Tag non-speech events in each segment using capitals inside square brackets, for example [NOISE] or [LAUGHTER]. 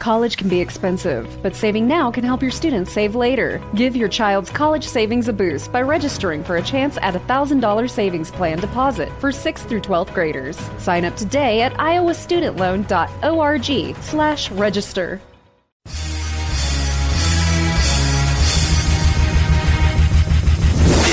College can be expensive, but saving now can help your students save later. Give your child's college savings a boost by registering for a chance at a $1,000 savings plan deposit for 6th through 12th graders. Sign up today at iowastudentloan.org slash register.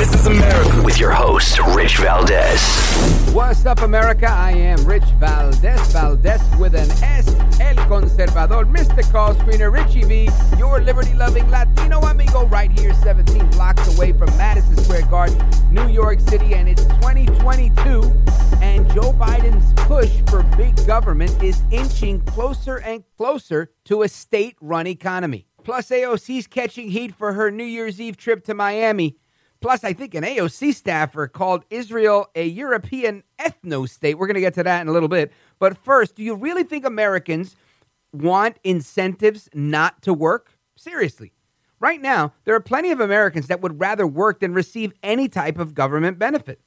This is America with your host, Rich Valdes. What's up, America? I am Rich Valdes, Valdes with an S, El Conservador, Mr. Call Screener, Richie V, your liberty-loving Latino amigo, right here, 17 blocks away from Madison Square Garden, New York City, and it's 2022, and Joe Biden's push for big government is inching closer and closer to a state-run economy. Plus, AOC's catching heat for her New Year's Eve trip to Miami. Plus, I think an AOC staffer called Israel a European ethno state. We're going to get to that in a little bit. But first, do you really think Americans want incentives not to work? Seriously. Right now, there are plenty of Americans that would rather work than receive any type of government benefit.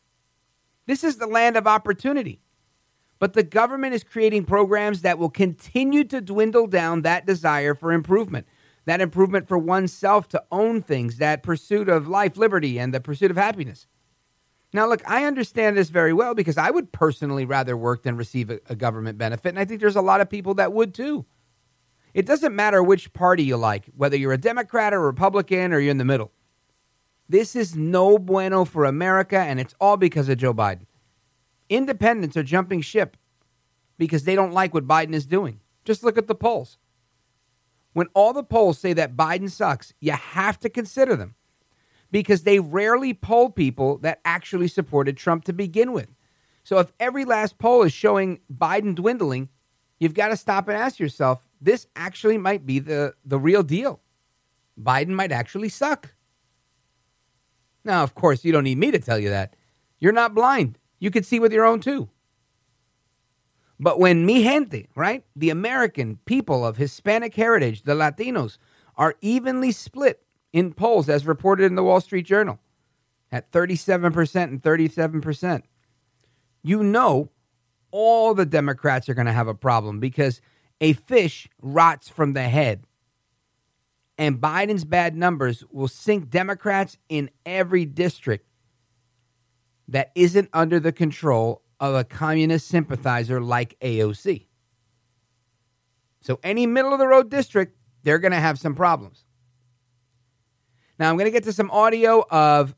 This is the land of opportunity. But the government is creating programs that will continue to dwindle down that desire for improvement that improvement for oneself to own things, that pursuit of life, liberty, and the pursuit of happiness. Now, look, I understand this very well because I would personally rather work than receive a, a, government benefit. And I think there's a lot of people that would too. It doesn't matter which party you like, whether you're a Democrat or Republican or you're in the middle. This is no bueno for America, and it's all because of Joe Biden. Independents are jumping ship because they don't like what Biden is doing. Just look at the polls. When all the polls say that Biden sucks, you have to consider them because they rarely poll people that actually supported Trump to begin with. So if every last poll is showing Biden dwindling, you've got to stop and ask yourself this actually might be the, the real deal. Biden might actually suck. Now, of course, you don't need me to tell you that. You're not blind. You can see with your own too. But when mi gente, right, the American people of Hispanic heritage, the Latinos, are evenly split in polls as reported in the Wall Street Journal at 37% and 37%, you know all the Democrats are going to have a problem because a fish rots from the head. And Biden's bad numbers will sink Democrats in every district that isn't under the control of a communist sympathizer like AOC. So, any middle of the road district, they're going to have some problems. Now, I'm going to get to some audio of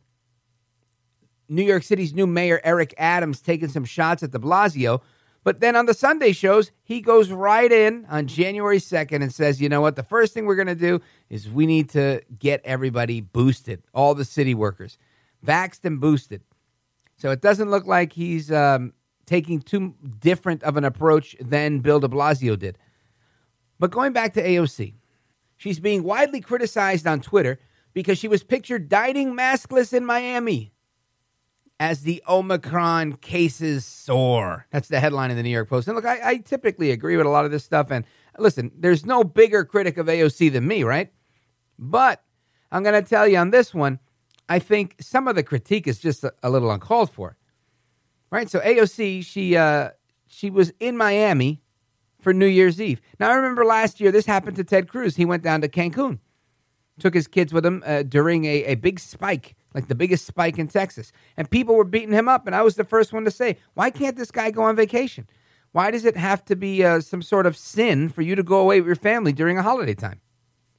New York City's new mayor, Eric Adams, taking some shots at de Blasio. But then on the Sunday shows, he goes right in on January 2nd and says, you know what? The first thing we're going to do is we need to get everybody boosted, all the city workers, vaxxed and boosted. So it doesn't look like he's um, taking too different of an approach than Bill de Blasio did. But going back to AOC, she's being widely criticized on Twitter because she was pictured dining maskless in Miami as the Omicron cases soar. That's the headline in the New York Post. And look, I, I typically agree with a lot of this stuff. And listen, there's no bigger critic of AOC than me, right? But I'm going to tell you on this one, I think some of the critique is just a, a little uncalled for. Right? So AOC, she uh, she was in Miami for New Year's Eve. Now I remember last year this happened to Ted Cruz. He went down to Cancun, took his kids with him uh, during a, a big spike, like the biggest spike in Texas, and people were beating him up. And I was the first one to say, why can't this guy go on vacation? Why does it have to be uh, some sort of sin for you to go away with your family during a holiday time?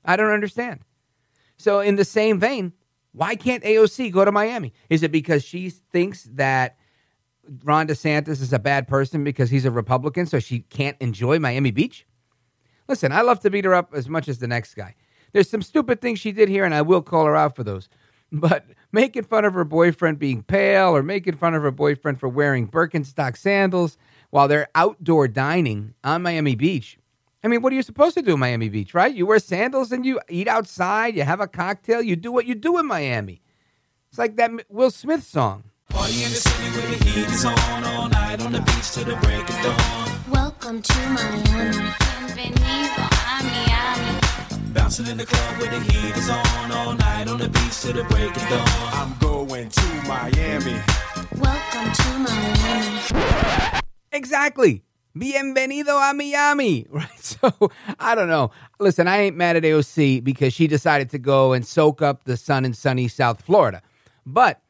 I don't understand. So in the same vein, why can't AOC go to Miami? Is it because she thinks that Ron DeSantis is a bad person because he's a Republican, so she can't enjoy Miami Beach? Listen, I love to beat her up as much as the next guy. There's some stupid things she did here, and I will call her out for those. But making fun of her boyfriend being pale or making fun of her boyfriend for wearing Birkenstock sandals while they're outdoor dining on Miami Beach. I mean, what are you supposed to do in Miami Beach, right? You wear sandals and you eat outside, you have a cocktail, you do what you do in Miami. It's like that Will Smith song. Party in the city where the heat is on all night on the beach till the break of dawn. Welcome to Miami. Bienvenido a Miami. Bouncing in the club where the heat is on all night on the beach till the break of dawn. I'm going to Miami. Welcome to Miami. Exactly. Bienvenido a Miami. [LAUGHS] Right. So I don't know. Listen, I ain't mad at AOC because she decided to go and soak up the sun in sunny South Florida. But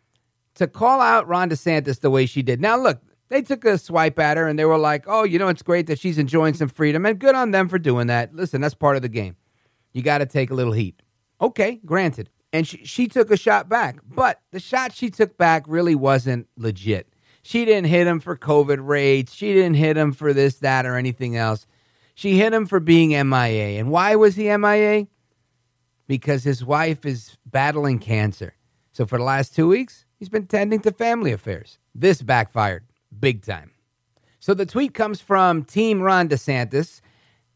to call out Ron DeSantis the way she did. Now, look, they took a swipe at her and they were like, oh, you know, it's great that she's enjoying some freedom and good on them for doing that. Listen, that's part of the game. You got to take a little heat. Okay, granted. And she, she took a shot back, but the shot she took back really wasn't legit. She didn't hit him for COVID rates. She didn't hit him for this, that, or anything else. She hit him for being MIA. And why was he MIA? Because his wife is battling cancer. So for the last two weeks, he's been tending to family affairs. This backfired big time. So the tweet comes from Team Ron DeSantis,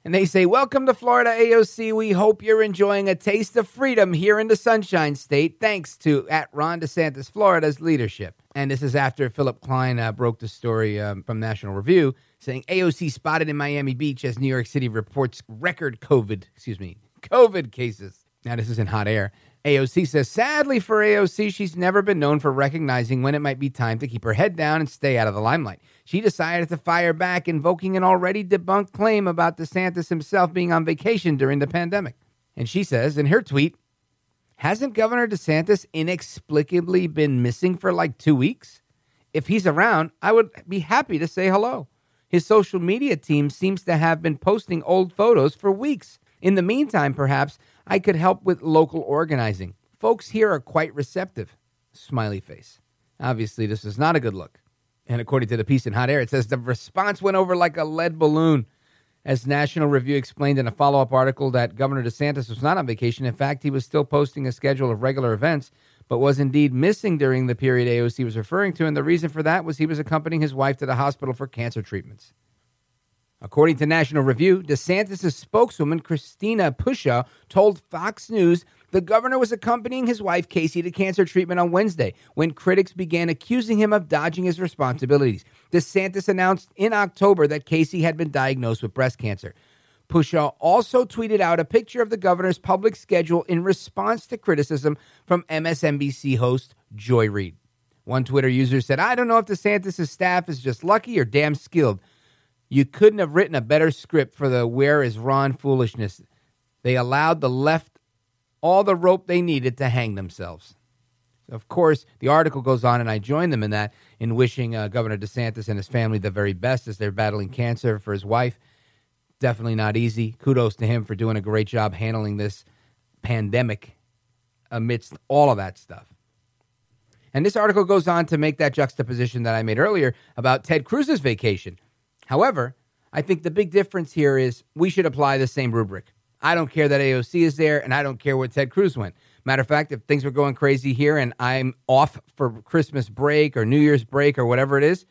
and they say, Welcome to Florida AOC. We hope you're enjoying a taste of freedom here in the Sunshine State, thanks to at Ron DeSantis Florida's leadership. And this is after Philip Klein uh, broke the story um, from National Review, saying AOC spotted in Miami Beach as New York City reports record COVID, excuse me, COVID cases. Now, this is in hot air. AOC says, sadly for AOC, she's never been known for recognizing when it might be time to keep her head down and stay out of the limelight. She decided to fire back, invoking an already debunked claim about DeSantis himself being on vacation during the pandemic. And she says in her tweet, Hasn't Governor DeSantis inexplicably been missing for like two weeks? If he's around, I would be happy to say hello. His social media team seems to have been posting old photos for weeks. In the meantime, perhaps I could help with local organizing. Folks here are quite receptive. Smiley face. Obviously, this is not a good look. And according to the piece in Hot Air, it says the response went over like a lead balloon. As National Review explained in a follow up article that Governor DeSantis was not on vacation. In fact, he was still posting a schedule of regular events, but was indeed missing during the period AOC was referring to. And the reason for that was he was accompanying his wife to the hospital for cancer treatments. According to National Review, DeSantis' spokeswoman, Christina Pushaw, told Fox News the governor was accompanying his wife, Casey, to cancer treatment on Wednesday when critics began accusing him of dodging his responsibilities. DeSantis announced in October that Casey had been diagnosed with breast cancer. Pushaw also tweeted out a picture of the governor's public schedule in response to criticism from MSNBC host Joy Reid. One Twitter user said, I don't know if DeSantis' staff is just lucky or damn skilled. You couldn't have written a better script for the where is Ron foolishness. They allowed the left all the rope they needed to hang themselves. Of course, the article goes on, and I join them in that, in wishing uh, Governor DeSantis and his family the very best as they're battling cancer for his wife. Definitely not easy. Kudos to him for doing a great job handling this pandemic amidst all of that stuff. And this article goes on to make that juxtaposition that I made earlier about Ted Cruz's vacation. However, I think the big difference here is we should apply the same rubric. I don't care that AOC is there, and I don't care where Ted Cruz went. Matter of fact, if things were going crazy here and I'm off for Christmas break or New Year's break or whatever it is,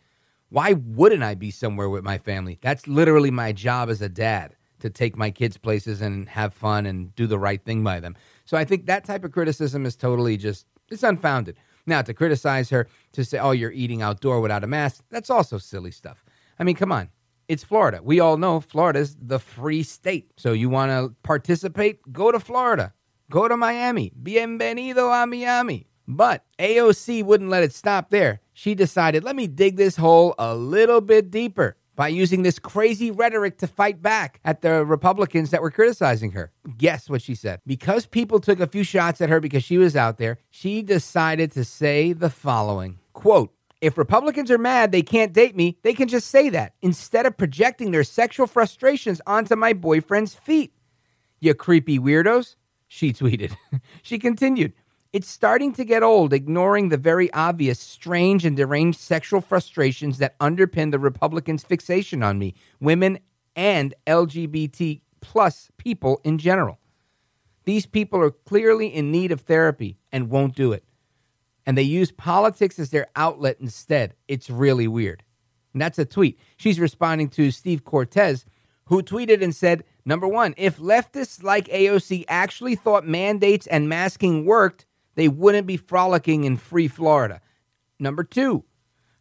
why wouldn't I be somewhere with my family? That's literally my job as a dad to take my kids places and have fun and do the right thing by them. So I think that type of criticism is totally just it's unfounded. Now to criticize her to say, "Oh, you're eating outdoor without a mask," that's also silly stuff. I mean, come on. It's Florida. We all know Florida's the free state. So you want to participate? Go to Florida. Go to Miami. Bienvenido a Miami. But AOC wouldn't let it stop there. She decided, let me dig this hole a little bit deeper by using this crazy rhetoric to fight back at the Republicans that were criticizing her. Guess what she said? Because people took a few shots at her because she was out there, she decided to say the following quote, if Republicans are mad they can't date me, they can just say that instead of projecting their sexual frustrations onto my boyfriend's feet. You creepy weirdos, she tweeted. [LAUGHS] she continued, It's starting to get old ignoring the very obvious, strange, and deranged sexual frustrations that underpin the Republicans' fixation on me, women, and LGBT plus people in general. These people are clearly in need of therapy and won't do it and they use politics as their outlet instead. It's really weird. And that's a tweet. She's responding to Steve Cortes, who tweeted and said, Number one, if leftists like AOC actually thought mandates and masking worked, they wouldn't be frolicking in free Florida. Number two,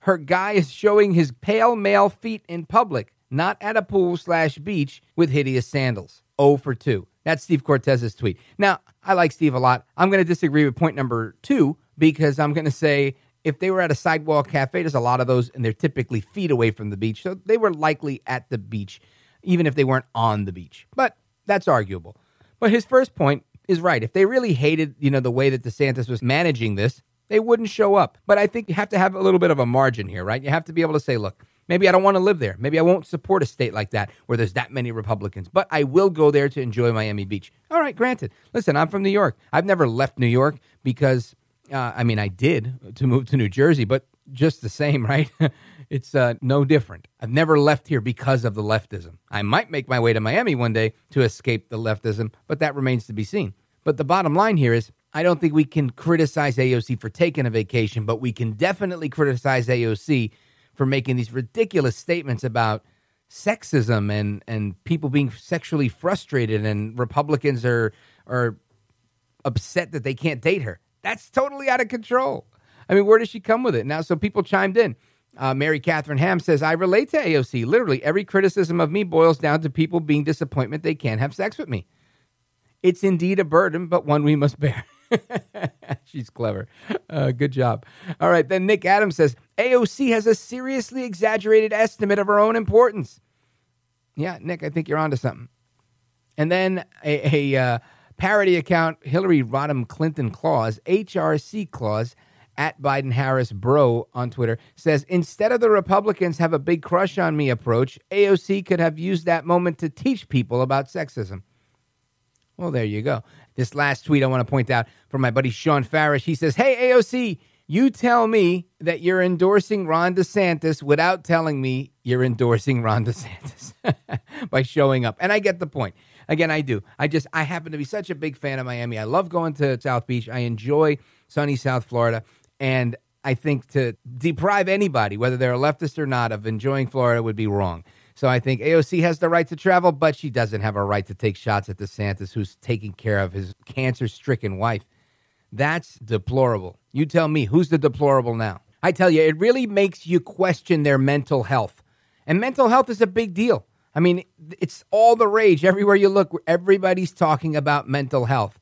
her guy is showing his pale male feet in public. not at a pool slash beach with hideous sandals. 0 for 2. That's Steve Cortes's tweet. Now, I like Steve a lot. I'm going to disagree with point number two because I'm going to say if they were at a sidewalk cafe, there's a lot of those, and they're typically feet away from the beach. So they were likely at the beach, even if they weren't on the beach. But that's arguable. But his first point is right. If they really hated, you know, the way that DeSantis was managing this, they wouldn't show up. But I think you have to have a little bit of a margin here, right? You have to be able to say, look, maybe I don't want to live there. Maybe I won't support a state like that where there's that many Republicans, but I will go there to enjoy Miami Beach. All right, granted. Listen, I'm from New York. I've never left New York because, uh, I mean, I did to move to New Jersey, but just the same, [LAUGHS] right? it's uh, no different. I've never left here because of the leftism. I might make my way to Miami one day to escape the leftism, but that remains to be seen. But the bottom line here is I don't think we can criticize AOC for taking a vacation, but we can definitely criticize AOC for making these ridiculous statements about sexism and, and people being sexually frustrated and Republicans are are upset that they can't date her. That's totally out of control. I mean, where does she come with it? Now, so people chimed in. Uh, Mary Catherine Ham says, I relate to AOC. Literally, every criticism of me boils down to people being disappointment they can't have sex with me. It's indeed a burden, but one we must bear. [LAUGHS] She's clever. Uh, good job. All right. Then Nick Adams says AOC has a seriously exaggerated estimate of her own importance. Yeah, Nick, I think you're onto something. And then a, a uh, parody account, Hillary Rodham Clinton Claus, HRC Claus, at Biden Harris Bro on Twitter, says instead of the Republicans have a big crush on me approach, AOC could have used that moment to teach people about sexism. Well, there you go. This last tweet I want to point out from my buddy Sean Farish. He says, Hey, AOC, you tell me that you're endorsing Ron DeSantis without telling me you're endorsing Ron [LAUGHS] DeSantis by showing up. And I get the point. Again, I do. I just, I happen to be such a big fan of Miami. I love going to South Beach. I enjoy sunny South Florida. And I think to deprive anybody, whether they're a leftist or not, of enjoying Florida would be wrong. So I think AOC has the right to travel, but she doesn't have a right to take shots at DeSantis, who's taking care of his cancer stricken wife. That's deplorable. You tell me, who's the deplorable now? I tell you, it really makes you question their mental health. And mental health is a big deal. I mean, it's all the rage everywhere you look. Everybody's talking about mental health.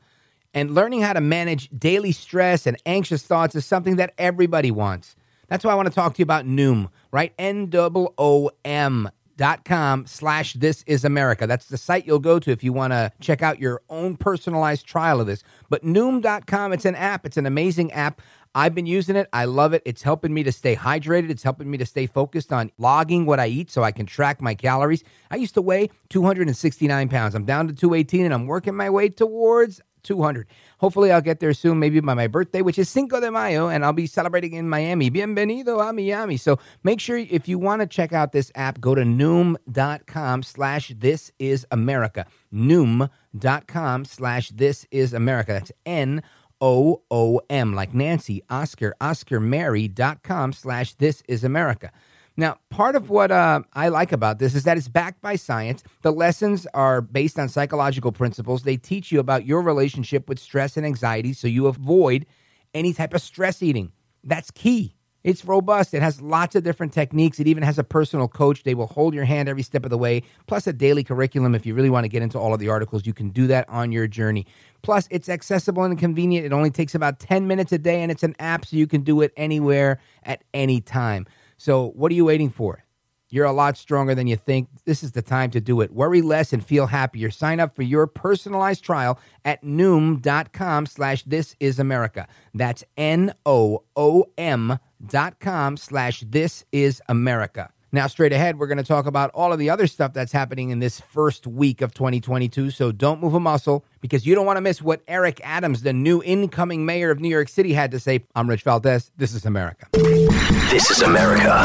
And learning how to manage daily stress and anxious thoughts is something that everybody wants. That's why I want to talk to you about Noom, right? N O O M dot com slash this is America. That's the site you'll go to if you want to check out your own personalized trial of this. But Noom.com, it's an app. It's an amazing app. I've been using it. I love it. It's helping me to stay hydrated. It's helping me to stay focused on logging what I eat so I can track my calories. I used to weigh 269 pounds. I'm down to 218 and I'm working my way towards 200. Hopefully, I'll get there soon, maybe by my birthday, which is Cinco de Mayo, and I'll be celebrating in Miami. Bienvenido a Miami. So make sure if you want to check out this app, go to noom.com slash this is America. Noom.com slash this is America. That's N O O M, like Nancy, Oscar, Oscar Mary.com slash this is America. Now, part of what uh, I like about this is that it's backed by science. The lessons are based on psychological principles. They teach you about your relationship with stress and anxiety so you avoid any type of stress eating. That's key. It's robust. It has lots of different techniques. It even has a personal coach. They will hold your hand every step of the way, plus a daily curriculum. If you really want to get into all of the articles, you can do that on your journey. Plus, it's accessible and convenient. It only takes about 10 minutes a day, and it's an app, so you can do it anywhere at any time. So, what are you waiting for? You're a lot stronger than you think. This is the time to do it. Worry less and feel happier. Sign up for your personalized trial at noom.com slash this is America. That's N-O-O-M dot com slash this is America. Now, straight ahead, we're going to talk about all of the other stuff that's happening in this first week of 2022. So don't move a muscle because you don't want to miss what Eric Adams, the new incoming mayor of New York City, had to say. I'm Rich Valdes. This is America. This is America.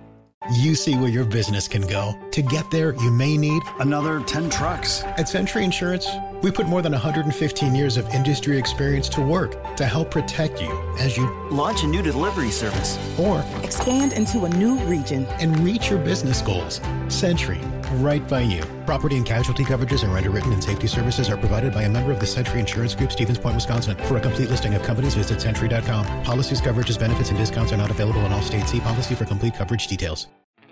You see where your business can go. To get there, you may need another 10 trucks. At Century Insurance, we put more than 115 years of industry experience to work to help protect you as you launch a new delivery service or expand into a new region and reach your business goals. Century, right by you. Property and casualty coverages and underwritten and safety services are provided by a member of the Century Insurance Group, Stevens Point, Wisconsin. For a complete listing of companies, visit century.com. Policies, coverages, benefits, and discounts are not available in all states. See policy for complete coverage details.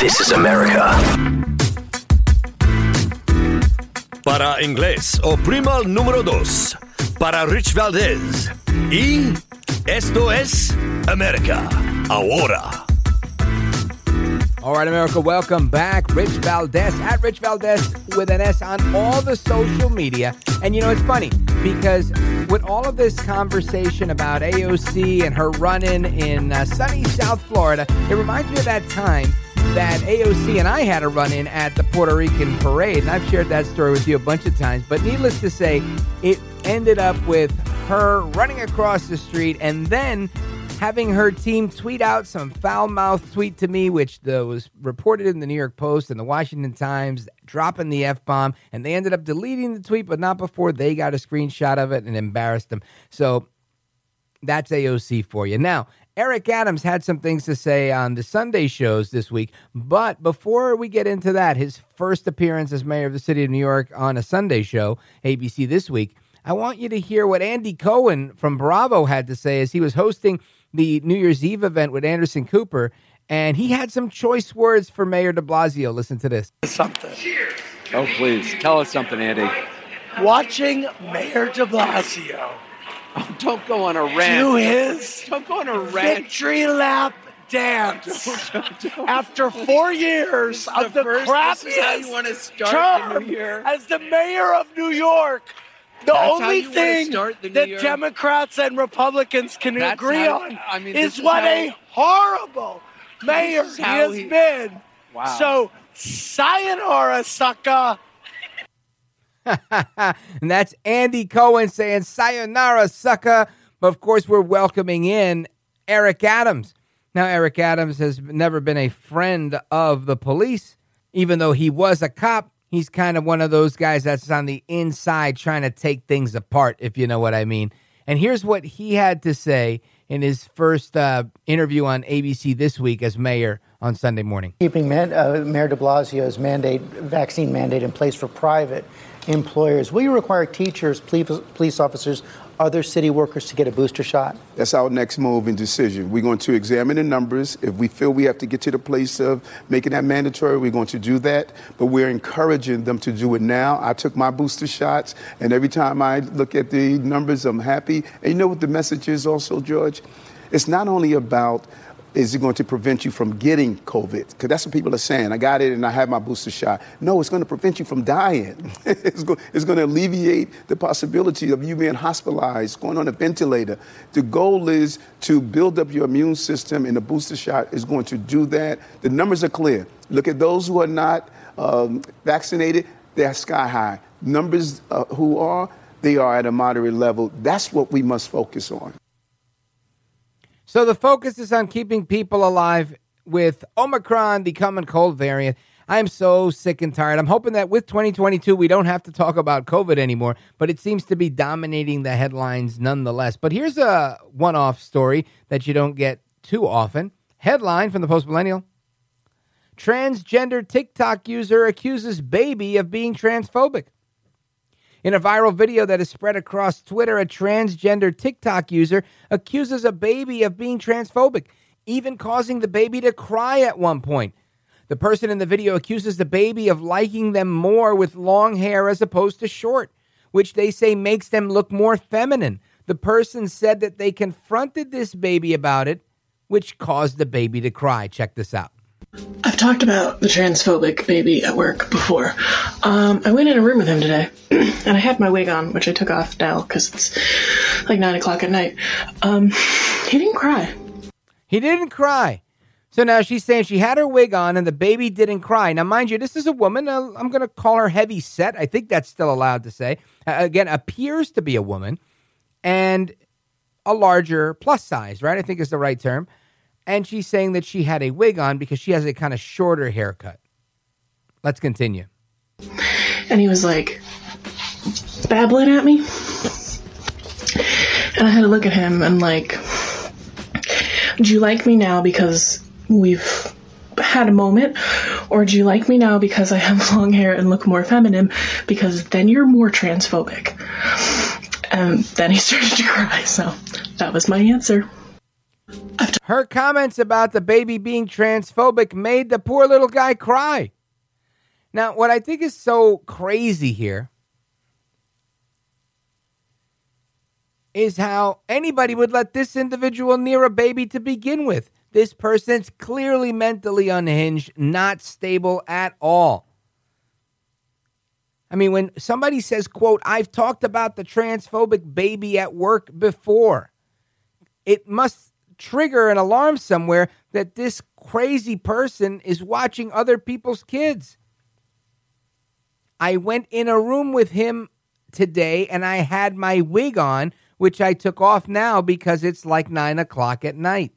This is America. Para inglés, oprima el número dos. Para Rich Valdes. Y esto es América. Ahora. All right, America, welcome back. Rich Valdes at Rich Valdes with an S on all the social media. And you know, it's funny because with all of this conversation about AOC and her running in in uh, sunny South Florida, it reminds me of that time that AOC and I had a run in at the Puerto Rican parade. And I've shared that story with you a bunch of times. But needless to say, it ended up with her running across the street and then having her team tweet out some foul mouthed tweet to me, which was reported in the New York Post and the Washington Times, dropping the F bomb. And they ended up deleting the tweet, but not before they got a screenshot of it and embarrassed them. So that's AOC for you. Now, Eric Adams had some things to say on the Sunday shows this week. But before we get into that, his first appearance as mayor of the city of New York on a Sunday show, ABC This Week, I want you to hear what Andy Cohen from Bravo had to say as he was hosting the New Year's Eve event with Anderson Cooper. And he had some choice words for Mayor de Blasio. Listen to this. Something. Oh, please. Tell us something, Andy. Watching Mayor de Blasio Oh, don't go on a rant. do his Don't go on a rant. victory lap dance [LAUGHS] Don't- don't- after four years This of the, first- crappiest This is how you want to start term the as the mayor of New York. The That's only thing the that? Democrats and Republicans can That's agree how- on I mean, is is what how- a horrible mayor he has he- been. Wow. So, sayonara, sucker. [LAUGHS] and that's Andy Cohen saying, Sayonara, sucker. But of course, we're welcoming in Eric Adams. Now, Eric Adams has never been a friend of the police, even though he was a cop. He's kind of one of those guys that's on the inside trying to take things apart, if you know what I mean. And here's what he had to say in his first uh, interview on ABC this week as mayor on Sunday morning. Keeping man, uh, Mayor de Blasio's mandate, vaccine mandate in place for private employers, will you require teachers, police, officers, other city workers to get a booster shot? That's our next move and decision. We're going to examine the numbers. If we feel we have to get to the place of making that mandatory, we're going to do that. But we're encouraging them to do it now. I took my booster shots, and every time I look at the numbers, I'm happy. And you know what the message is also, George? It's not only about is it going to prevent you from getting COVID? Because that's what people are saying. I got it and I have my booster shot. No, it's going to prevent you from dying. [LAUGHS] it's, go, it's going to alleviate the possibility of you being hospitalized, going on a ventilator. The goal is to build up your immune system, and the booster shot is going to do that. The numbers are clear. Look at those who are not um, vaccinated, they're sky high. Numbers uh, who are, they are at a moderate level. That's what we must focus on. So the focus is on keeping people alive with Omicron, the common cold variant. I'm so sick and tired. I'm hoping that with 2022, we don't have to talk about COVID anymore, but it seems to be dominating the headlines nonetheless. But here's a one off story that you don't get too often. Headline from the Post Millennial Transgender TikTok user accuses baby of being transphobic. In a viral video that is spread across Twitter, a transgender TikTok user accuses a baby of being transphobic, even causing the baby to cry at one point. The person in the video accuses the baby of liking them more with long hair as opposed to short, which they say makes them look more feminine. The person said that they confronted this baby about it, which caused the baby to cry. Check this out. I've talked about the transphobic baby at work before. Um, I went in a room with him today, [CLEARS THROAT] and I had my wig on, which I took off now because it's like nine o'clock at night. Um, he didn't cry. He didn't cry. So now she's saying she had her wig on and the baby didn't cry. Now, mind you, this is a woman. Uh, I'm going to call her heavy set. I think that's still allowed to say. Uh, again, appears to be a woman and a larger plus size, right? I think is the right term. And she's saying that she had a wig on because she has a kind of shorter haircut. Let's continue. And he was like babbling at me. And I had to look at him and like, do you like me now because we've had a moment? Or do you like me now because I have [LAUGHS] long hair and look more feminine? Because then you're more transphobic. And then he [LAUGHS] started to cry. So that was my answer. Her comments about the baby being transphobic made the poor little guy cry. Now, what I think is so crazy here is how anybody would let this individual near a baby to begin with. This person's clearly mentally unhinged, not stable at all. I mean, when somebody says, quote, I've talked about the transphobic baby at work before, it must trigger an alarm somewhere that this crazy person is watching other people's kids. I went in a room with him today and I had my wig on, which I took off now because it's like nine o'clock at night.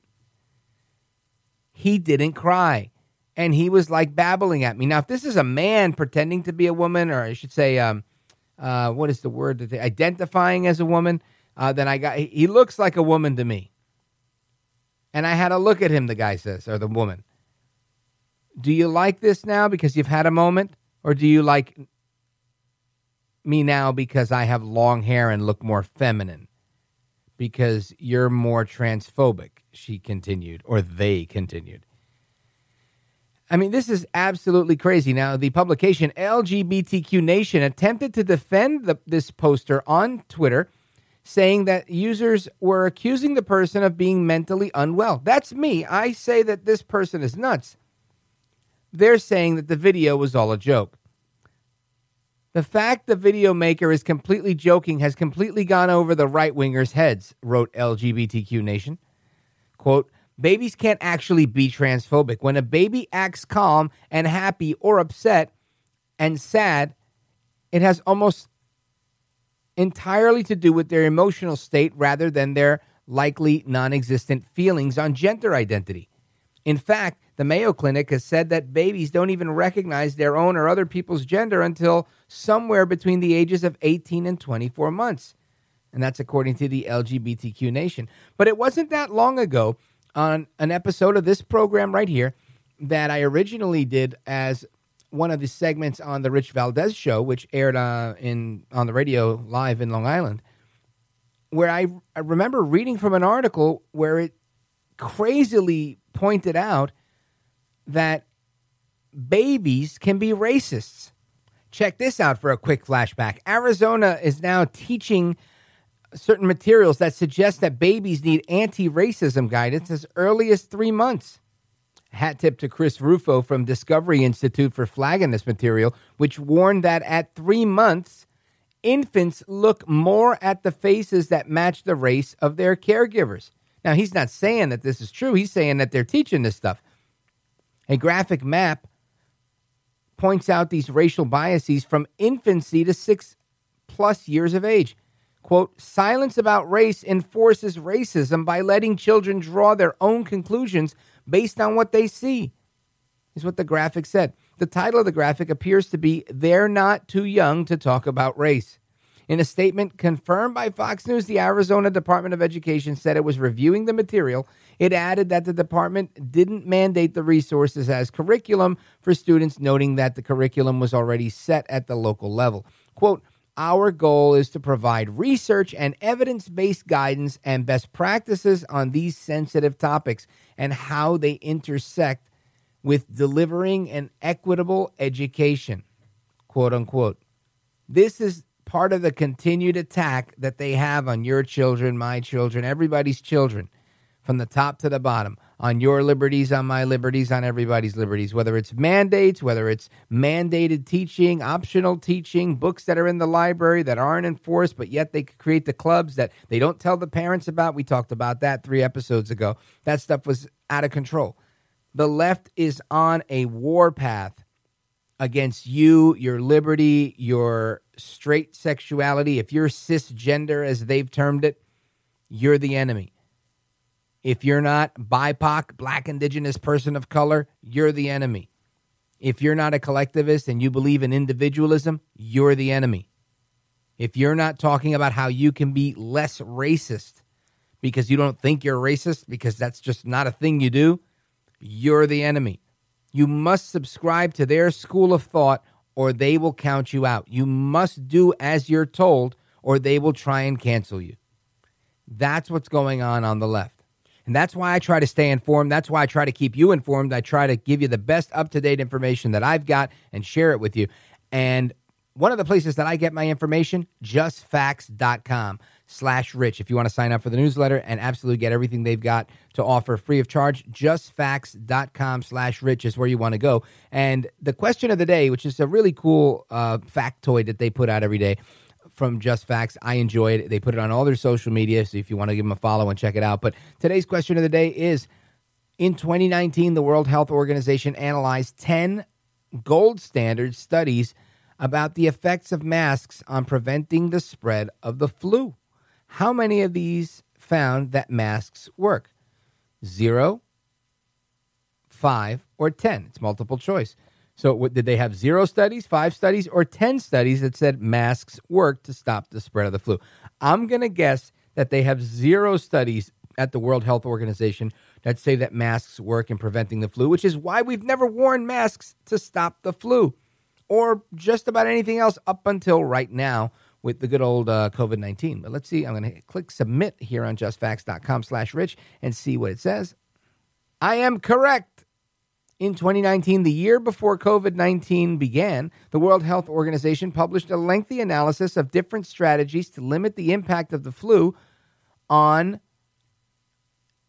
He didn't cry. And he was like babbling at me. Now, if this is a man pretending to be a woman, or I should say, um, uh, what is the word that they identifying as a woman, uh, then I got, he, looks like a woman to me. And I had a look at him, the guy says, or the woman. Do you like this now because you've had a moment? Or do you like me now because I have long hair and look more feminine? Because you're more transphobic, she continued, or they continued. I mean, this is absolutely crazy. Now, the publication LGBTQ Nation attempted to defend the, this poster on Twitter saying that users were accusing the person of being mentally unwell. That's me. I say that this person is nuts. They're saying that the video was all a joke. The fact the video maker is completely joking has completely gone over the right wingers' heads, wrote LGBTQ Nation. Quote, babies can't actually be transphobic. When a baby acts calm and happy or upset and sad, it has almost entirely to do with their emotional state rather than their likely non existent feelings on gender identity. In fact, the Mayo Clinic has said that babies don't even recognize their own or other people's gender until somewhere between the ages of 18 and 24 months. And that's according to the LGBTQ Nation. But it wasn't that long ago on an episode of this program right here that I originally did as one of the segments on the Rich Valdes show, which aired uh, in on the radio live in Long Island, where I, I remember reading from an article where it crazily pointed out that babies can be racists. Check this out for a quick flashback. Arizona is now teaching certain materials that suggest that babies need anti racism guidance as early as three months. Hat tip to Chris Rufo from Discovery Institute for flagging this material, which warned that at three months, infants look more at the faces that match the race of their caregivers. Now, he's not saying that this is true, he's saying that they're teaching this stuff. A graphic map points out these racial biases from infancy to six plus years of age. Quote, silence about race enforces racism by letting children draw their own conclusions based on what they see, is what the graphic said. The title of the graphic appears to be They're Not Too Young to Talk About Race. In a statement confirmed by Fox News, the Arizona Department of Education said it was reviewing the material. It added that the department didn't mandate the resources as curriculum for students, noting that the curriculum was already set at the local level. Quote, our goal is to provide research and evidence based guidance and best practices on these sensitive topics and how they intersect with delivering an equitable education, quote unquote. This is part of the continued attack that they have on your children, my children, everybody's children, from the top to the bottom on your liberties, on my liberties, on everybody's liberties, whether it's mandates, whether it's mandated teaching, optional teaching, books that are in the library that aren't enforced, but yet they create the clubs that they don't tell the parents about. We talked about that three episodes ago. That stuff was out of control. The left is on a war path against you, your liberty, your straight sexuality. If you're cisgender, as they've termed it, you're the enemy. If you're not BIPOC, black, indigenous person of color, you're the enemy. If you're not a collectivist and you believe in individualism, you're the enemy. If you're not talking about how you can be less racist because you don't think you're racist, because that's just not a thing you do, you're the enemy. You must subscribe to their school of thought or they will count you out. You must do as you're told or they will try and cancel you. That's what's going on on the left. And that's why I try to stay informed. That's why I try to keep you informed. I try to give you the best up to date information that I've got and share it with you. And one of the places that I get my information, justfacts.com slash rich. If you want to sign up for the newsletter and absolutely get everything they've got to offer free of charge, justfacts.com slash rich is where you want to go. And the question of the day, which is a really cool uh, factoid that they put out every day, from Just Facts. I enjoy it. They put it on all their social media, so if you want to give them a follow and check it out. But today's question of the day is in 2019, the World Health Organization analyzed 10 gold standard studies about the effects of masks on preventing the spread of the flu. How many of these found that masks work? Zero, five, or 10? It's multiple choice. So, what, did they have zero studies, five studies, or 10 studies that said masks work to stop the spread of the flu? I'm going to guess that they have zero studies at the World Health Organization that say that masks work in preventing the flu, which is why we've never worn masks to stop the flu or just about anything else up until right now with the good old uh, COVID 19. But let's see. I'm going to click submit here on justfacts.com slash rich and see what it says. I am correct. In 2019, the year before COVID 19 began, the World Health Organization published a lengthy analysis of different strategies to limit the impact of the flu on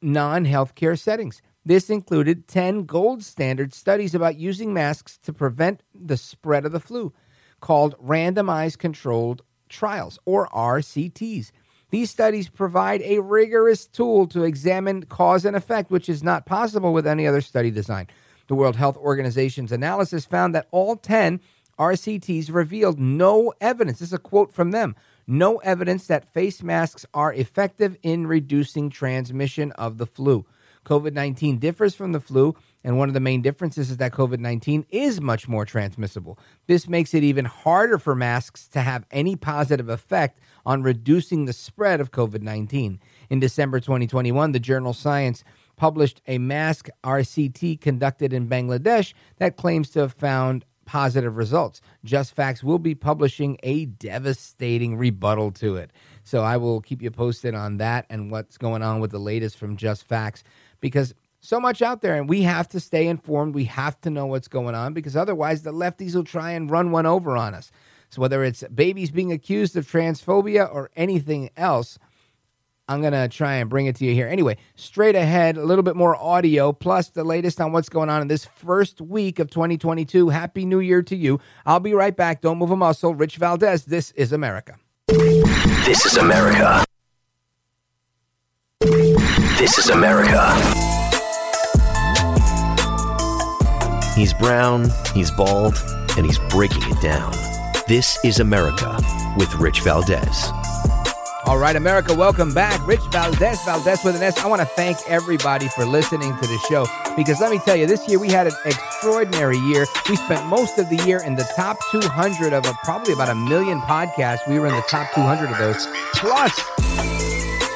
non healthcare settings. This included 10 gold standard studies about using masks to prevent the spread of the flu, called randomized controlled trials, or RCTs. These studies provide a rigorous tool to examine cause and effect, which is not possible with any other study design. The World Health Organization's analysis found that all 10 RCTs revealed no evidence. This is a quote from them no evidence that face masks are effective in reducing transmission of the flu. COVID 19 differs from the flu, and one of the main differences is that COVID 19 is much more transmissible. This makes it even harder for masks to have any positive effect on reducing the spread of COVID 19. In December 2021, the journal Science published a mask RCT conducted in Bangladesh that claims to have found positive results. Just Facts will be publishing a devastating rebuttal to it. So I will keep you posted on that and what's going on with the latest from Just Facts because so much out there and we have to stay informed. We have to know what's going on because otherwise the lefties will try and run one over on us. So whether it's babies being accused of transphobia or anything else, I'm going to try and bring it to you here. Anyway, straight ahead, a little bit more audio, plus the latest on what's going on in this first week of 2022. Happy New Year to you. I'll be right back. Don't move a muscle. Rich Valdes, this is America. This is America. This is America. He's brown, he's bald, and he's breaking it down. This is America with Rich Valdes. All right, America, welcome back. Rich Valdes, Valdes with an S. I want to thank everybody for listening to the show because let me tell you, this year we had an extraordinary year. We spent most of the year in the top 200 of a, probably about a million podcasts. We were in the top 200 of those. Plus,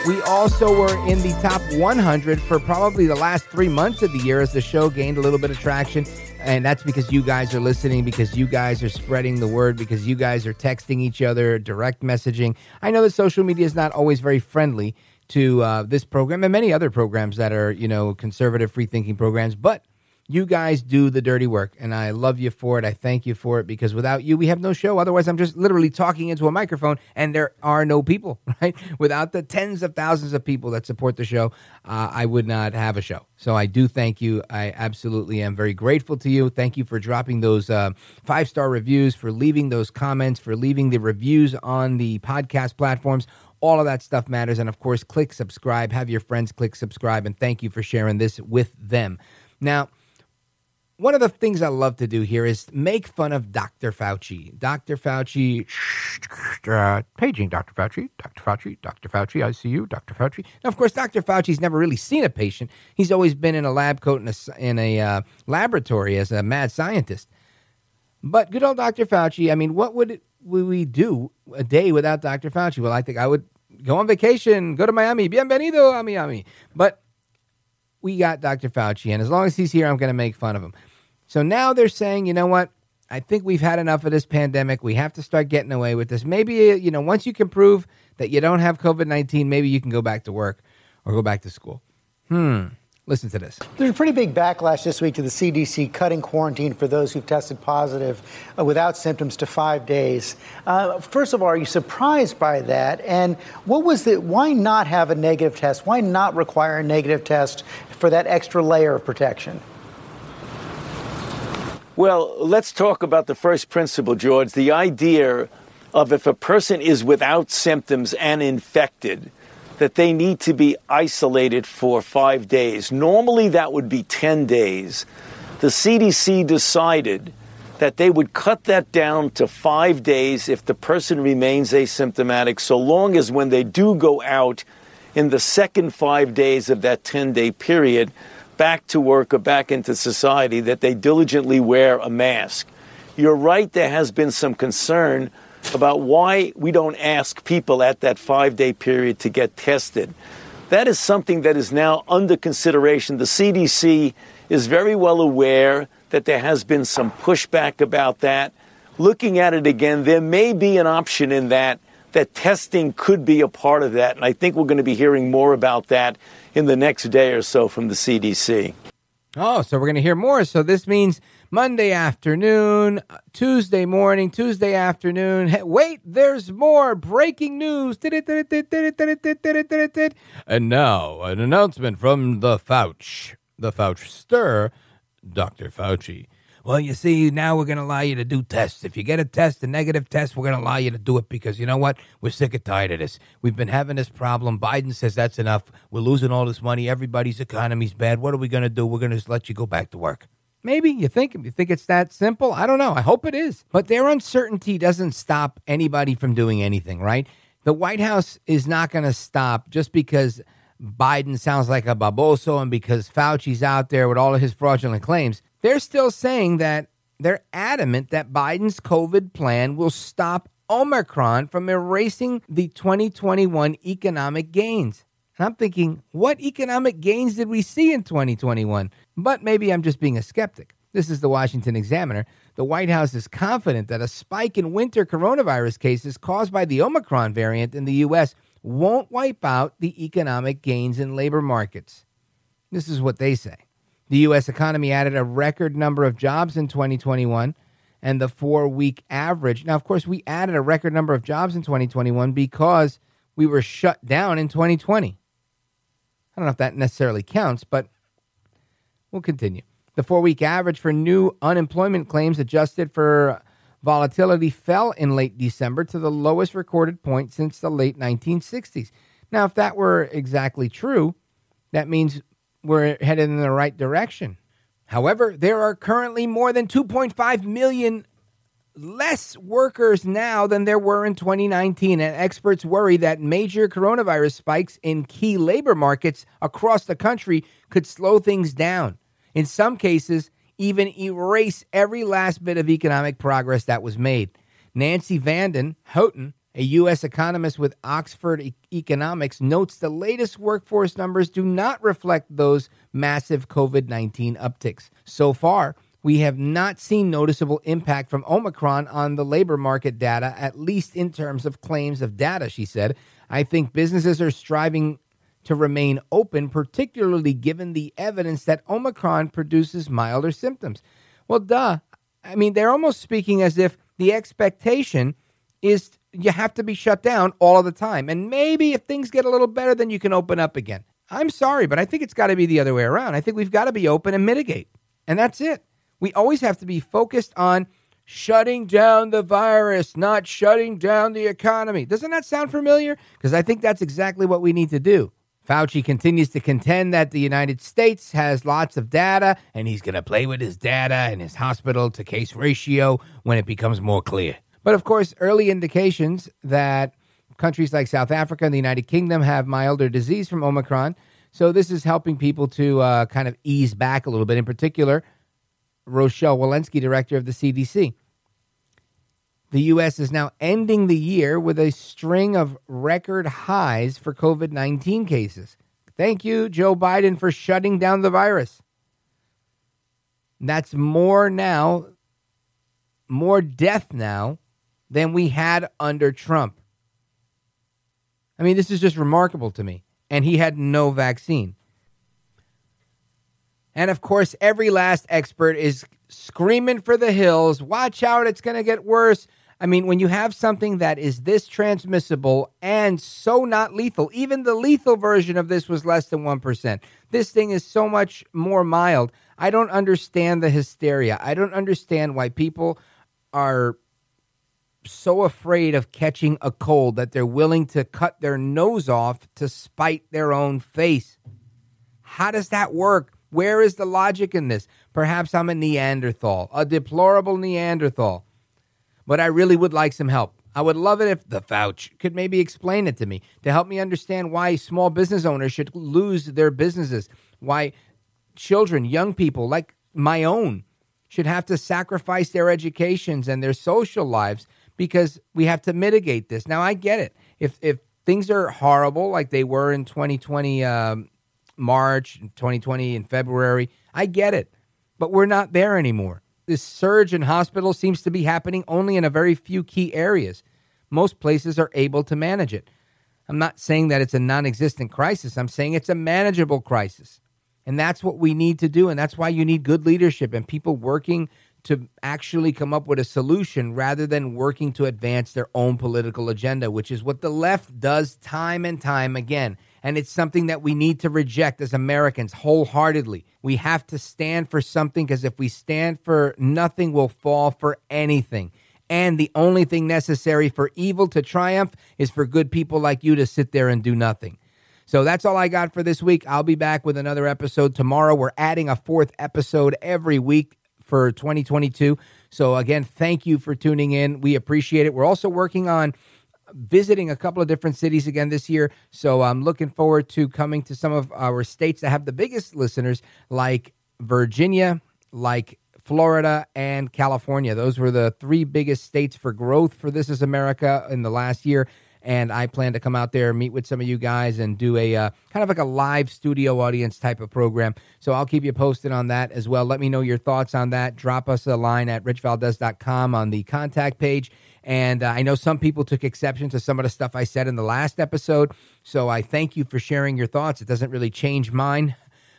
we also were in the top 100 for probably the last three months of the year as the show gained a little bit of traction. And that's because you guys are listening, because you guys are spreading the word, because you guys are texting each other, direct messaging. I know that social media is not always very friendly to uh, this program and many other programs that are, you know, conservative, free thinking programs, but You guys do the dirty work, and I love you for it. I thank you for it because without you, we have no show. Otherwise, I'm just literally talking into a microphone, and there are no people, [LAUGHS] right? Without the tens of thousands of people that support the show, uh, I would not have a show. So I do thank you. I absolutely am very grateful to you. Thank you for dropping those uh, five star reviews, for leaving those comments, for leaving the reviews on the podcast platforms. All of that stuff matters. And of course, click subscribe, have your friends click subscribe, and thank you for sharing this with them. Now, one of the things I love to do here is make fun of Dr. Fauci. Dr. Fauci, uh, paging Dr. Fauci, Dr. Fauci, Dr. Fauci, I see you, Dr. Fauci. Now, of course, Dr. Fauci's never really seen a patient. He's always been in a lab coat in a, in a uh, laboratory as a mad scientist. But good old Dr. Fauci, I mean, what would, would we do a day without Dr. Fauci? Well, I think I would go on vacation, go to Miami. Bienvenido a Miami. But we got Dr. Fauci, and as long as he's here, I'm going to make fun of him. So now they're saying, you know what? I think we've had enough of this pandemic. We have to start getting away with this. Maybe, you know, once you can prove that you don't have COVID 19, maybe you can go back to work or go back to school. Hmm. Listen to this. There's a pretty big backlash this week to the CDC cutting quarantine for those who've tested positive uh, without symptoms to five days. Uh, first of all, are you surprised by that? And what was the? Why not have a negative test? Why not require a negative test for that extra layer of protection? Well, let's talk about the first principle, George. The idea of if a person is without symptoms and infected, that they need to be isolated for five days. Normally, that would be 10 days. The CDC decided that they would cut that down to five days if the person remains asymptomatic, so long as when they do go out in the second five days of that 10 day period, back to work or back into society, that they diligently wear a mask. You're right, there has been some concern about why we don't ask people at that five day period to get tested. That is something that is now under consideration. The CDC is very well aware that there has been some pushback about that. Looking at it again, there may be an option in that that testing could be a part of that. And I think we're going to be hearing more about that in the next day or so from the CDC. Oh, so we're going to hear more. So this means Monday afternoon, uh, Tuesday morning, Tuesday afternoon. Hey, wait, there's more breaking news. And now, an announcement from the Fauci, the Fauci stir, Dr. Fauci. Well, you see, now we're going to allow you to do tests. If you get a test, a negative test, we're going to allow you to do it because you know what? We're sick and tired of this. We've been having this problem. Biden says that's enough. We're losing all this money. Everybody's economy's bad. What are we going to do? We're going to just let you go back to work. Maybe you think you think it's that simple. I don't know. I hope it is. But their uncertainty doesn't stop anybody from doing anything, right? The White House is not going to stop just because Biden sounds like a baboso and because Fauci's out there with all of his fraudulent claims. They're still saying that they're adamant that Biden's COVID plan will stop Omicron from erasing the 2021 economic gains. And I'm thinking, what economic gains did we see in 2021? But maybe I'm just being a skeptic. This is the Washington Examiner. The White House is confident that a spike in winter coronavirus cases caused by the Omicron variant in the U.S. won't wipe out the economic gains in labor markets. This is what they say. The U.S. economy added a record number of jobs in 2021 and the four week average. Now, of course, we added a record number of jobs in 2021 because we were shut down in 2020. I don't know if that necessarily counts, but we'll continue. The four week average for new unemployment claims adjusted for volatility fell in late December to the lowest recorded point since the late 1960s. Now, if that were exactly true, that means we're headed in the right direction. However, there are currently more than 2.5 million less workers now than there were in 2019, and experts worry that major coronavirus spikes in key labor markets across the country could slow things down. In some cases, even erase every last bit of economic progress that was made. Nancy Vanden Houten, a U.S. economist with Oxford e- Economics, notes the latest workforce numbers do not reflect those massive COVID 19 upticks. So far, we have not seen noticeable impact from Omicron on the labor market data, at least in terms of claims of data, she said. I think businesses are striving to remain open, particularly given the evidence that Omicron produces milder symptoms. Well, duh. I mean, they're almost speaking as if the expectation is you have to be shut down all of the time. And maybe if things get a little better, then you can open up again. I'm sorry, but I think it's got to be the other way around. I think we've got to be open and mitigate. And that's it. We always have to be focused on shutting down the virus, not shutting down the economy. Doesn't that sound familiar? Because I think that's exactly what we need to do. Fauci continues to contend that the United States has lots of data and he's going to play with his data and his hospital to case ratio when it becomes more clear. But of course, early indications that countries like South Africa and the United Kingdom have milder disease from Omicron. So this is helping people to uh, kind of ease back a little bit. In particular, Rochelle Walensky, director of the CDC. The U.S. is now ending the year with a string of record highs for COVID 19 cases. Thank you, Joe Biden, for shutting down the virus. That's more now, more death now than we had under Trump. I mean, this is just remarkable to me. And he had no vaccine. And of course, every last expert is screaming for the hills watch out, it's going to get worse. I mean, when you have something that is this transmissible and so not lethal, even the lethal version of this was less than 1%. This thing is so much more mild. I don't understand the hysteria. I don't understand why people are so afraid of catching a cold that they're willing to cut their nose off to spite their own face. How does that work? Where is the logic in this? Perhaps I'm a Neanderthal, a deplorable Neanderthal. But I really would like some help. I would love it if the Fauci could maybe explain it to me to help me understand why small business owners should lose their businesses, why children, young people like my own, should have to sacrifice their educations and their social lives because we have to mitigate this. Now, I get it. If if things are horrible like they were in 2020 um, March, 2020 in February, I get it. But we're not there anymore. This surge in hospitals seems to be happening only in a very few key areas. Most places are able to manage it. I'm not saying that it's a non existent crisis. I'm saying it's a manageable crisis. And that's what we need to do. And that's why you need good leadership and people working to actually come up with a solution rather than working to advance their own political agenda, which is what the left does time and time again. And it's something that we need to reject as Americans wholeheartedly. We have to stand for something because if we stand for nothing, we'll fall for anything. And the only thing necessary for evil to triumph is for good people like you to sit there and do nothing. So that's all I got for this week. I'll be back with another episode tomorrow. We're adding a fourth episode every week for 2022. So, again, thank you for tuning in. We appreciate it. We're also working on visiting a couple of different cities again this year. So, I'm looking forward to coming to some of our states that have the biggest listeners, like Virginia, like Florida, and California. Those were the three biggest states for growth for This Is America in the last year and I plan to come out there meet with some of you guys and do a uh, kind of like a live studio audience type of program. So I'll keep you posted on that as well. Let me know your thoughts on that. Drop us a line at richvaldes.com on the contact page. And uh, I know some people took exception to some of the stuff I said in the last episode. So I thank you for sharing your thoughts. It doesn't really change mine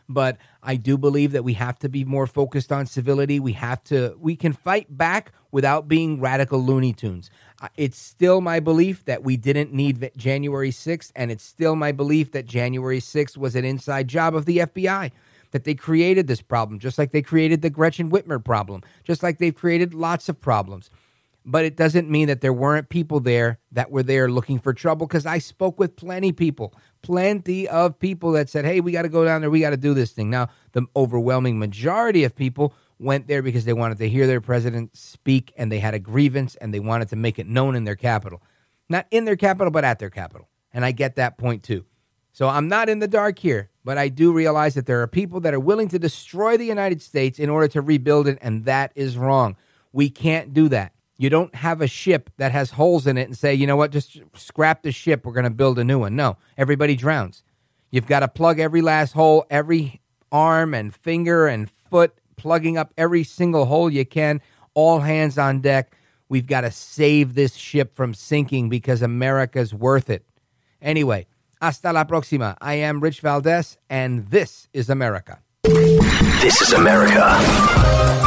but I do believe that we have to be more focused on civility. We have to, we can fight back without being radical Looney Tunes. It's still my belief that we didn't need January 6th, and it's still my belief that January 6th was an inside job of the FBI. That they created this problem, just like they created the Gretchen Whitmer problem, just like they've created lots of problems. But it doesn't mean that there weren't people there that were there looking for trouble because I spoke with plenty people, plenty of people that said, hey, we got to go down there, we got to do this thing. Now, the overwhelming majority of people went there because they wanted to hear their president speak and they had a grievance and they wanted to make it known in their capital. Not in their capital, but at their capital. And I get that point too. So I'm not in the dark here, but I do realize that there are people that are willing to destroy the United States in order to rebuild it, and that is wrong. We can't do that. You don't have a ship that has holes in it and say, you know what, just scrap the ship, we're going to build a new one. No, everybody drowns. You've got to plug every last hole, every arm and finger and foot plugging up every single hole you can. All hands on deck. We've got to save this ship from sinking because America's worth it. Anyway, Hasta la próxima. I am Rich Valdes, and this is America. This is America.